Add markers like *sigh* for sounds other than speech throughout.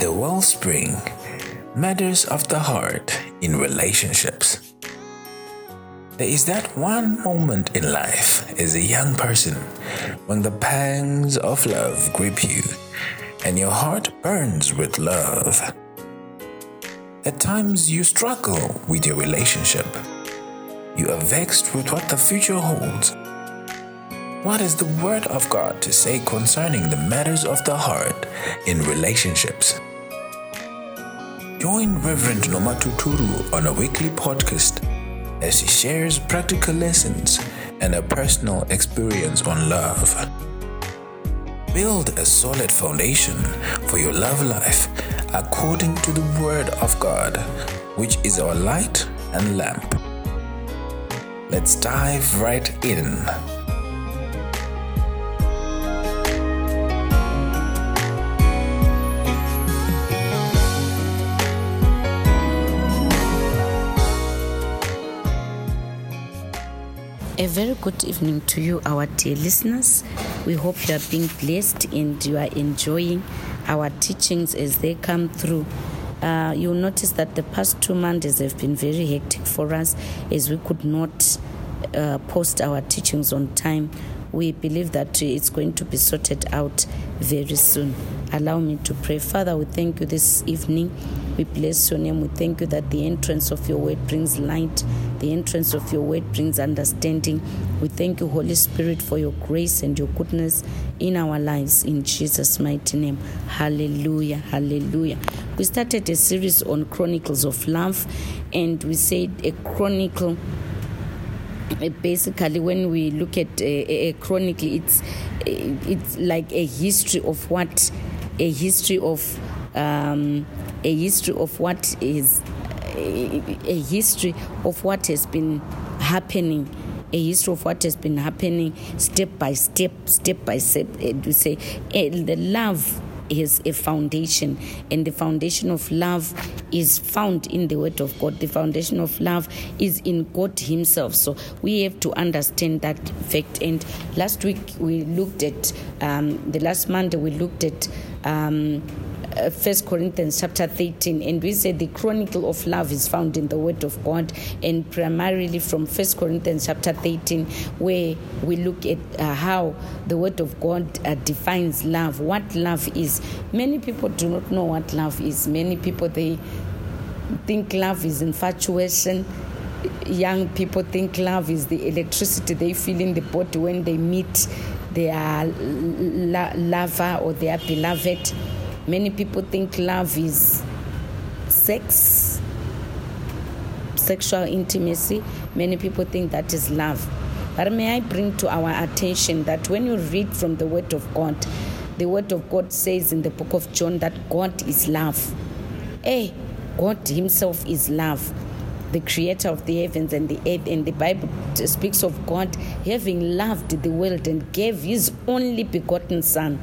The Wellspring Matters of the Heart in Relationships. There is that one moment in life as a young person when the pangs of love grip you and your heart burns with love. At times you struggle with your relationship. You are vexed with what the future holds. What is the Word of God to say concerning the matters of the heart in relationships? Join Reverend Noma Tuturu on a weekly podcast as he shares practical lessons and a personal experience on love. Build a solid foundation for your love life according to the Word of God, which is our light and lamp. Let's dive right in. A very good evening to you, our dear listeners. We hope you are being blessed and you are enjoying our teachings as they come through. Uh, you'll notice that the past two Mondays have been very hectic for us as we could not uh, post our teachings on time. We believe that it's going to be sorted out very soon. Allow me to pray. Father, we thank you this evening. We bless your name. We thank you that the entrance of your word brings light, the entrance of your word brings understanding. We thank you, Holy Spirit, for your grace and your goodness in our lives. In Jesus' mighty name. Hallelujah. Hallelujah. We started a series on Chronicles of Love, and we said a chronicle eh, basically when we look at a, a chronicle it's it's like a history of what a history of um, a history of what is a history of what has been happening a history of what has been happening step by step step by step and we say the love is a foundation, and the foundation of love is found in the Word of God. The foundation of love is in God Himself. So we have to understand that fact. And last week we looked at, um, the last Monday we looked at. Um, First Corinthians chapter 13, and we said the chronicle of love is found in the Word of God, and primarily from First Corinthians chapter 13, where we look at uh, how the Word of God uh, defines love, what love is. Many people do not know what love is. Many people they think love is infatuation. Young people think love is the electricity they feel in the body when they meet their lover or their beloved Many people think love is sex, sexual intimacy. Many people think that is love. But may I bring to our attention that when you read from the Word of God, the Word of God says in the book of John that God is love. Hey, God Himself is love, the creator of the heavens and the earth. And the Bible speaks of God having loved the world and gave His only begotten Son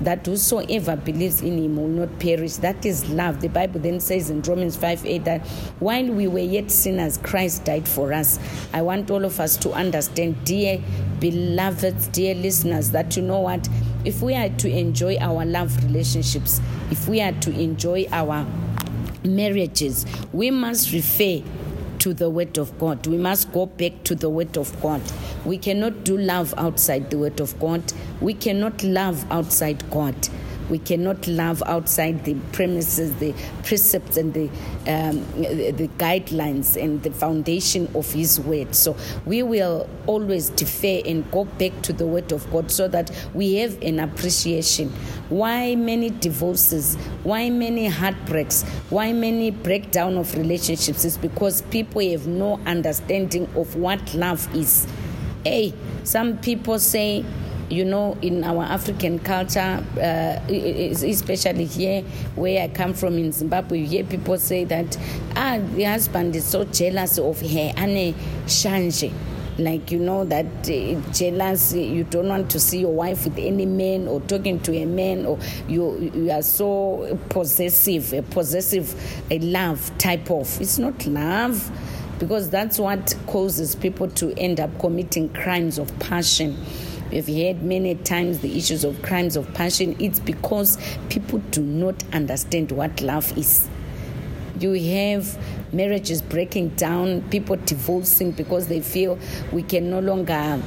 that whosoever believes in him will not perish. That is love. The Bible then says in Romans 5 8 that while we were yet sinners, Christ died for us. I want all of us to understand, dear beloved, dear listeners, that you know what? If we are to enjoy our love relationships, if we are to enjoy our marriages, we must refer to the Word of God. We must go back to the Word of God. We cannot do love outside the Word of God. We cannot love outside God. We cannot love outside the premises, the precepts, and the, um, the guidelines and the foundation of His Word. So we will always defer and go back to the Word of God so that we have an appreciation. Why many divorces? Why many heartbreaks? Why many breakdown of relationships? Is because people have no understanding of what love is. Hey, some people say you know, in our African culture, uh, especially here where I come from in Zimbabwe, you hear people say that, ah, the husband is so jealous of her, ane shanje. like you know that uh, jealous you don't want to see your wife with any man or talking to a man or you you are so possessive a possessive a love type of. It's not love because that's what causes people to end up committing crimes of passion We've heard many times the issues of crimes of passion. It's because people do not understand what love is. You have marriages breaking down, people divorcing because they feel we can no longer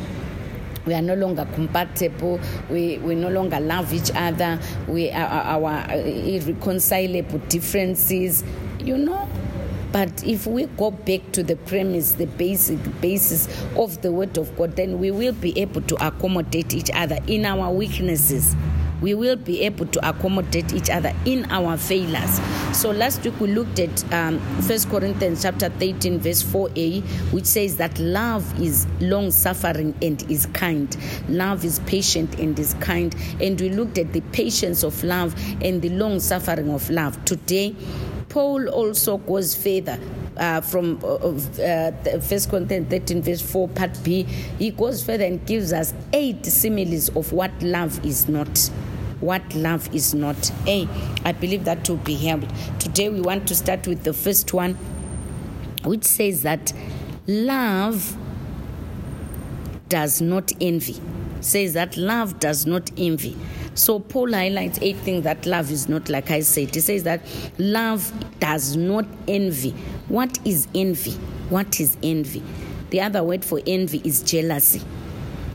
we are no longer compatible we, we no longer love each other we are our, irreconcilable differences you know but if we go back to the premise, the basic basis of the Word of God, then we will be able to accommodate each other in our weaknesses. We will be able to accommodate each other in our failures. So last week we looked at um, 1 Corinthians chapter 13, verse 4a, which says that love is long suffering and is kind. Love is patient and is kind. And we looked at the patience of love and the long suffering of love. Today, Paul also goes further uh, from uh, uh, First Corinthians 13, verse 4, part B. He goes further and gives us eight similes of what love is not. What love is not. Hey, I believe that will be helped. Today we want to start with the first one, which says that love does not envy. Says that love does not envy. So Paul highlights eight things that love is not, like I said. He says that love does not envy. What is envy? What is envy? The other word for envy is jealousy.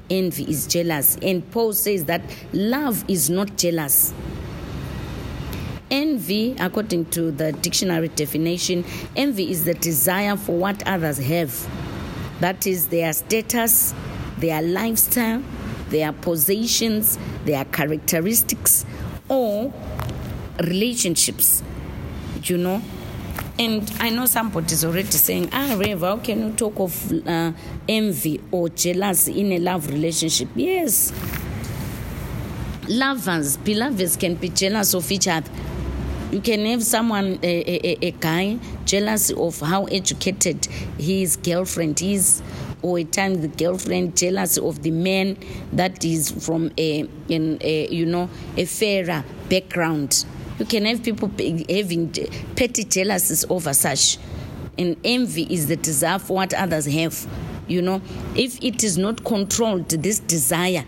Envy is jealous. And Paul says that love is not jealous. Envy, according to the dictionary definition, envy is the desire for what others have. That is their status, their lifestyle, their possessions, their characteristics, or relationships, you know. And I know somebody is already saying, ah, Rev, how can you talk of uh, envy or jealousy in a love relationship? Yes. Lovers, beloveds can be jealous of each other. You can have someone, a, a, a guy, jealous of how educated his girlfriend is, or at times the girlfriend jealous of the man that is from a, in a you know a fairer background. You can have people having petty jealousies over such. And envy is the desire for what others have. You know, if it is not controlled, this desire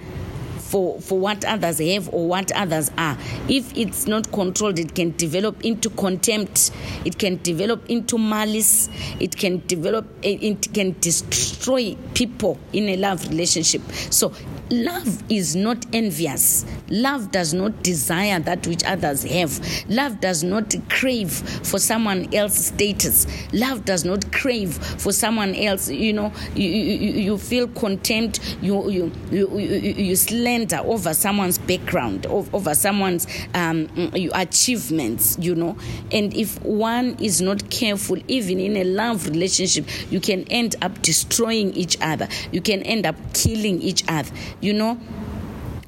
for, for what others have or what others are. If it's not controlled, it can develop into contempt, it can develop into malice, it can develop, it can destroy people in a love relationship. So Love is not envious. Love does not desire that which others have. Love does not crave for someone else's status. Love does not crave for someone else. You know, you, you, you feel contempt, you, you, you, you slender over someone's background, over someone's um, achievements, you know. And if one is not careful, even in a love relationship, you can end up destroying each other. You can end up killing each other you know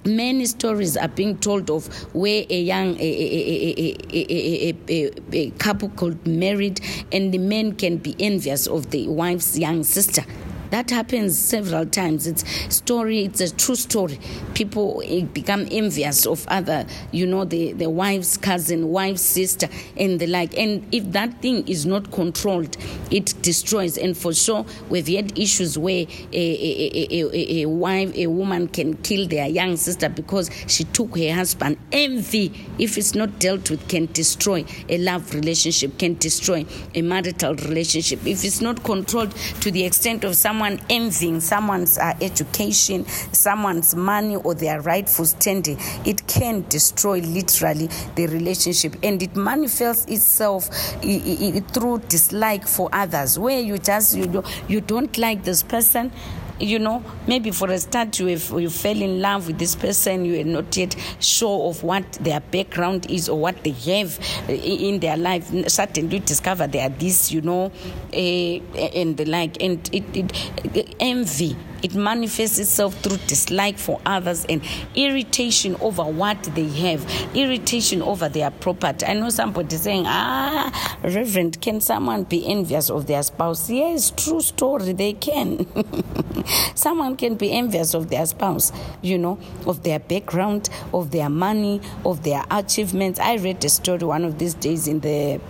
many stories are being told of where a young a, a, a, a, couple got married and the man can be envious of the wife's young sister that happens several times. It's story. It's a true story. People eh, become envious of other, you know, the the wife's cousin, wife's sister, and the like. And if that thing is not controlled, it destroys. And for sure, we've had issues where a, a, a, a wife, a woman can kill their young sister because she took her husband. Envy, if it's not dealt with, can destroy a love relationship, can destroy a marital relationship. If it's not controlled to the extent of some someone envying someone's uh, education, someone's money, or their rightful standing, it can destroy literally the relationship. And it manifests itself through dislike for others, where you just you, do, you don't like this person you know, maybe for a start you have, you fell in love with this person, you are not yet sure of what their background is or what they have in their life. Suddenly you discover they are this, you know, uh, and the like, and it, it, envy It manifests itself through dislike for others and irritation over what they have, irritation over their property. I know somebody saying, Ah, Reverend, can someone be envious of their spouse? Yes, true story, they can. *laughs* someone can be envious of their spouse, you know, of their background, of their money, of their achievements. I read a story one of these days in the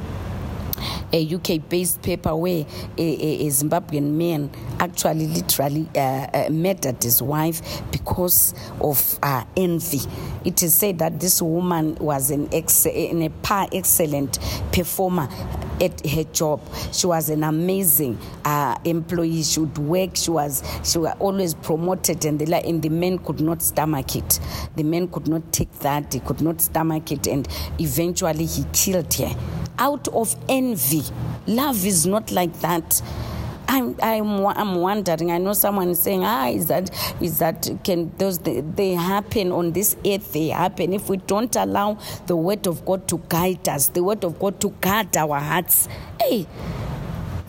a UK based paper where a, a, a, Zimbabwean man actually literally uh, uh, murdered his wife because of uh, envy. It is said that this woman was an ex- in a par excellent performer at her job. She was an amazing uh, employee. She would work. She was she was always promoted, and the and the men could not stomach it. The men could not take that. He could not stomach it, and eventually he killed her out of envy. Love is not like that. I'm, I'm, I'm wondering. I know someone saying, ah, is that, is that, can those, they, they happen on this earth, they happen. If we don't allow the word of God to guide us, the word of God to guard our hearts, hey,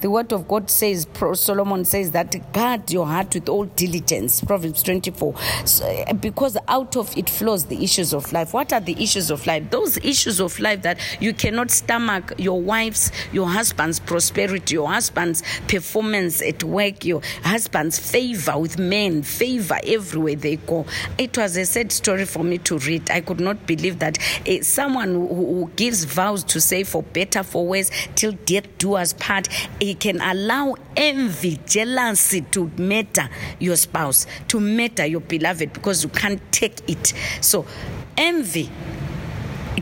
the word of God says, Solomon says that guard your heart with all diligence. Proverbs 24. So, eh, because out of it flows the issues of life. What are the issues of life? Those issues of life that you cannot stomach your wife's, your husband's prosperity, your husband's performance at work, your husband's favor with men, favor everywhere they go. It was a sad story for me to read. I could not believe that uh, someone who, who, gives vows to say for better, for worse, till death do us part he can allow envy, jealousy to matter your spouse, to matter your beloved, because you can't take it. So, envy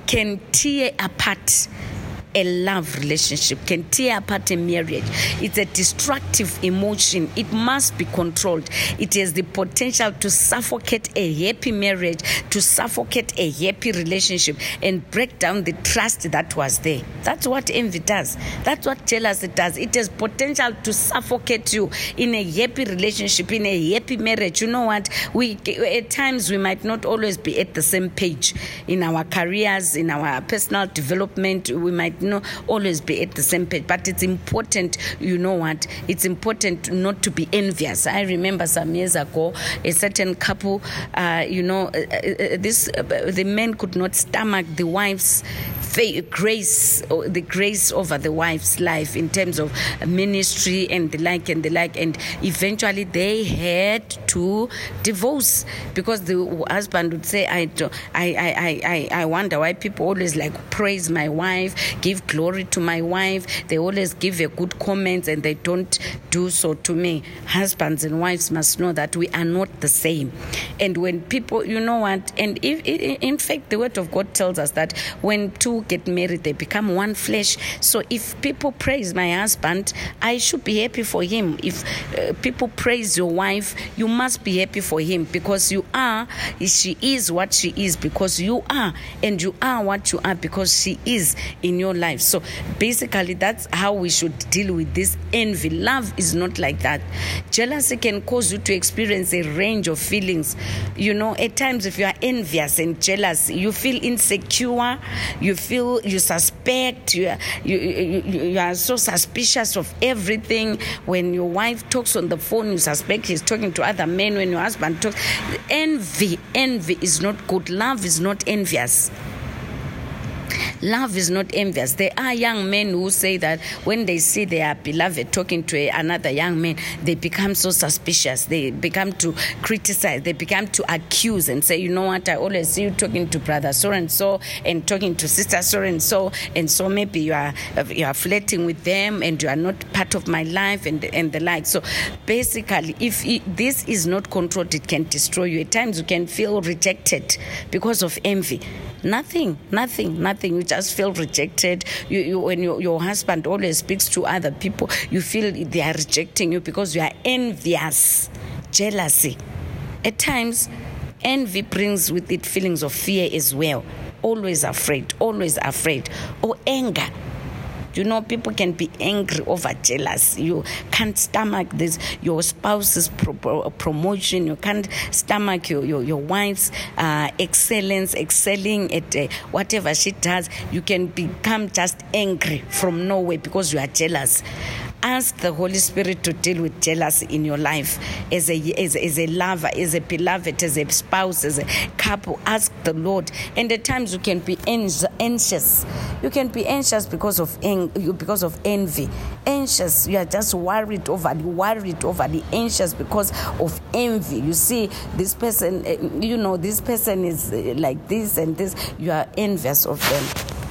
can tear apart a love relationship, can tear apart a marriage. It's a destructive emotion. It must be controlled. It has the potential to suffocate a happy marriage, to suffocate a happy relationship, and break down the trust that was there. That's what envy does. That's what jealousy does. It has potential to suffocate you in a happy relationship, in a happy marriage. You know what? We at times we might not always be at the same page in our careers, in our personal development. We might not always be at the same page. But it's important, you know what? It's important not to be envious. I remember some years ago, a certain couple, uh, you know, uh, uh, this uh, the men could not stomach the wife's grace, the grace over the wife's life in terms of ministry and the like and the like, and eventually they had to divorce because the husband would say, "I, I, I, I, I wonder why people always like praise my wife, give glory to my wife. They always give a good comments, and they don't do so to me." Husbands and wives must know that we are not the same, and when people, you know what, and if, in fact, the word of God tells us that when two get married, they become one flesh. So if people praise my husband, I should be happy for him. If uh, people praise your wife, you must be happy for him because you are, she is what she is because you are, and you are what you are because she is in your life. So basically, that's how we should deal with this envy. Love is not like that. Jealousy can cause you to experience a range of feelings. You know, at times, if you are envious and jealous, you feel insecure, you feel you suspect, you are, you, you, you are so suspicious of everything. When your wife talks on the phone, you suspect he's talking to other men. When your husband talks, envy, envy is not good. Love is not envious. Love is not envious. There are young men who say that when they see their beloved talking to another young man, they become so suspicious. They become to criticize. They become to accuse and say, you know what, I always see you talking to brother so and so and talking to sister so and so, and so maybe you are you are flirting with them and you are not part of my life and and the like. So basically, if it, this is not controlled, it can destroy you. At times, you can feel rejected because of envy. Nothing, nothing, nothing. You just feel rejected. You, you when you, your husband always speaks to other people, you feel they are rejecting you because you are envious, jealousy. At times, envy brings with it feelings of fear as well. Always afraid, always afraid, or anger you know, people can be angry over jealous. You can't stomach this, your spouse's pro- promotion. You can't stomach your, your, your wife's uh, excellence, excelling at uh, whatever she does. You can become just angry from nowhere because you are jealous. Ask the Holy Spirit to deal with jealousy in your life as a, as, as a lover, as a beloved, as a spouse, as a couple. Ask the Lord. And at times you can be anxious. You can be anxious because of because of envy. Anxious, you are just worried over the worried over the anxious because of envy. You see, this person, eh, you know, this person is eh, like this and this. You are envious of them.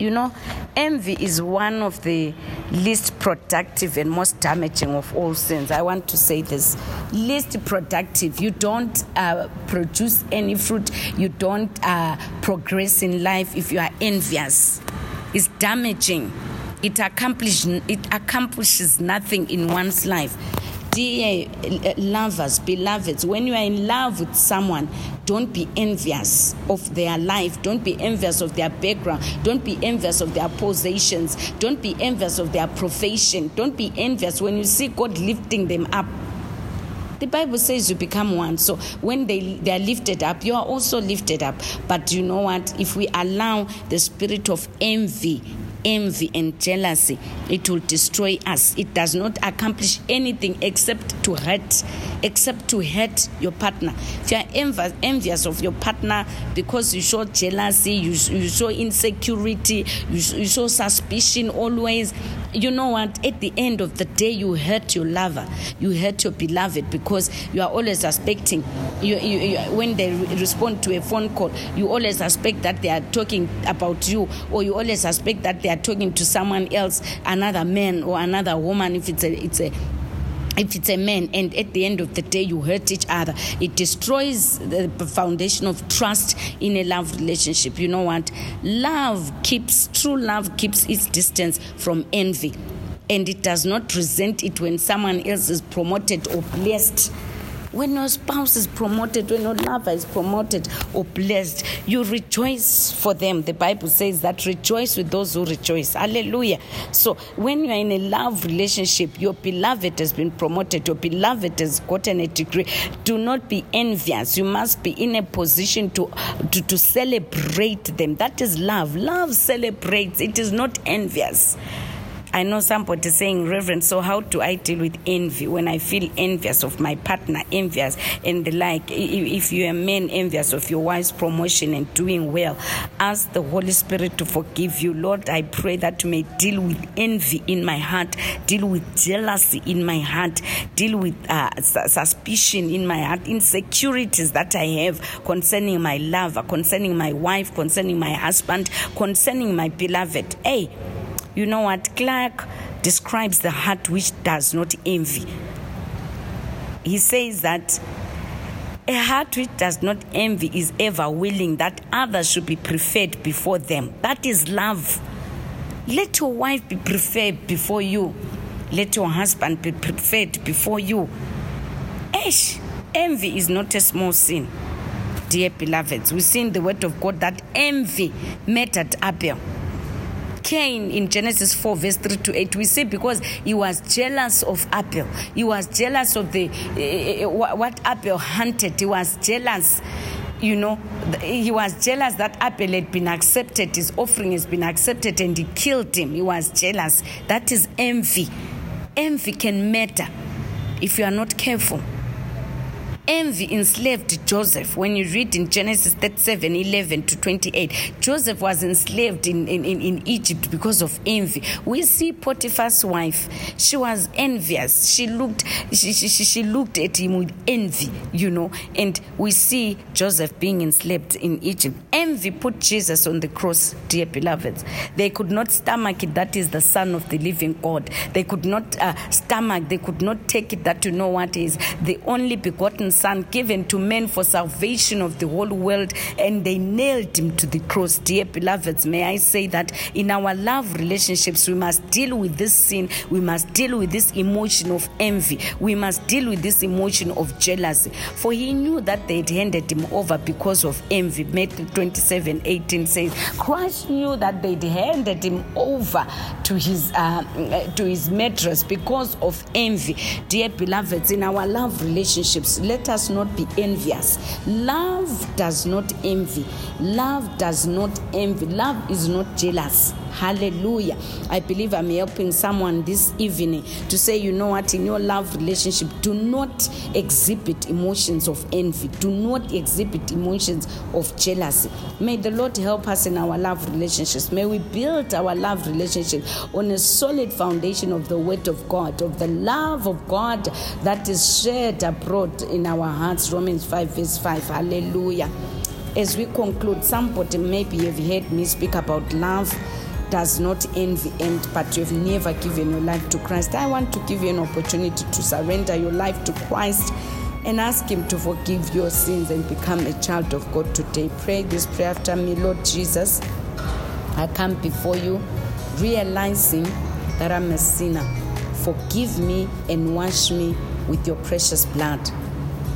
You know, envy is one of the least productive and most damaging of all sins. I want to say this least productive. You don't uh, produce any fruit, you don't uh, progress in life if you are envious. It's damaging. It, accomplish, it accomplishes nothing in one's life dear lovers, beloveds, when you are in love with someone, don't be envious of their life. Don't be envious of their background. Don't be envious of their possessions. Don't be envious of their profession. Don't be envious when you see God lifting them up. The Bible says you become one. So when they, they are lifted up, you are also lifted up. But you know what? If we allow the spirit of envy envy and jealousy, it will destroy us. It does not accomplish anything except to hurt, except to hurt your partner. If you are envious of your partner because you show jealousy, you, you show insecurity, you, you show suspicion always, you know what? At the end of the day, you hurt your lover, you hurt your beloved because you are always suspecting. You, you, you, when they respond to a phone call, you always suspect that they are talking about you, or you always suspect that they are talking to someone else, another man or another woman. If it's a, it's a if it's a man and at the end of the day you hurt each other it destroys the foundation of trust in a love relationship. You know what? Love keeps true love keeps its distance from envy. And it does not resent it when someone else is promoted or blessed when your spouse is promoted, when your lover is promoted or blessed, you rejoice for them. The Bible says that rejoice with those who rejoice. Hallelujah. So when you are in a love relationship, your beloved has been promoted, your beloved has gotten a degree. Do not be envious. You must be in a position to, to, to celebrate them. That is love. Love celebrates, it is not envious. I know somebody saying, Reverend, so how do I deal with envy when I feel envious of my partner, envious and the like? If you're a man envious of your wife's promotion and doing well, ask the Holy Spirit to forgive you. Lord, I pray that you may deal with envy in my heart, deal with jealousy in my heart, deal with uh, suspicion in my heart, insecurities that I have concerning my lover, concerning my wife, concerning my husband, concerning my beloved. Hey, you know what? Clark describes the heart which does not envy. He says that a heart which does not envy is ever willing that others should be preferred before them. That is love. Let your wife be preferred before you. Let your husband be preferred before you. Ash, envy is not a small sin. Dear beloveds, we see in the word of God that envy met at Abel. Cain in Genesis 4, verse 3 to 8, we see because he was jealous of Abel. He was jealous of the uh, what Abel hunted. He was jealous you know, he was jealous that Abel had been accepted, his offering has been accepted, and he killed him. He was jealous. That is envy. Envy can matter if you are not careful envy enslaved Joseph. When you read in Genesis 37 11 to 28, Joseph was enslaved in, in, in Egypt because of envy. We see Potiphar's wife, she was envious. She looked, she, she, she looked at him with envy, you know, and we see Joseph being enslaved in Egypt. Envy put Jesus on the cross, dear beloveds. They could not stomach it, that is the Son of the living God. They could not uh, stomach, they could not take it that you know what is the only begotten Son given to men for salvation of the whole world, and they nailed him to the cross. Dear beloveds, may I say that in our love relationships, we must deal with this sin, we must deal with this emotion of envy, we must deal with this emotion of jealousy. For he knew that they'd handed him over because of envy. Matthew 27 18 says, Christ knew that they'd handed him over to his uh, to his mattress because of envy. Dear beloveds, in our love relationships, let us not be envious. Love does not envy. Love does not envy. Love is not jealous. Hallelujah. I believe I'm helping someone this evening to say, you know what, in your love relationship, do not exhibit emotions of envy, do not exhibit emotions of jealousy. May the Lord help us in our love relationships. May we build our love relationship on a solid foundation of the Word of God, of the love of God that is shared abroad in our hearts. Romans 5, verse 5. Hallelujah. As we conclude, somebody maybe have heard me speak about love does not envy end, but you have never given your life to Christ. I want to give you an opportunity to surrender your life to Christ and ask Him to forgive your sins and become a child of God today. Pray this prayer after me, Lord Jesus. I come before you realizing that I'm a sinner. Forgive me and wash me with your precious blood.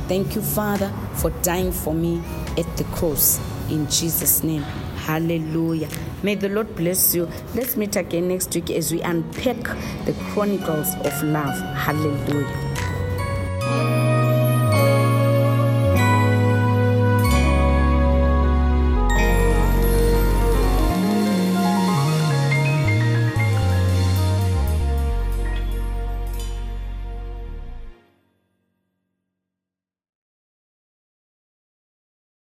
Thank you, Father, for dying for me at the cross. In Jesus' name. Hallelujah. May the Lord bless you. Let's meet again next week as we unpack the chronicles of love. Hallelujah.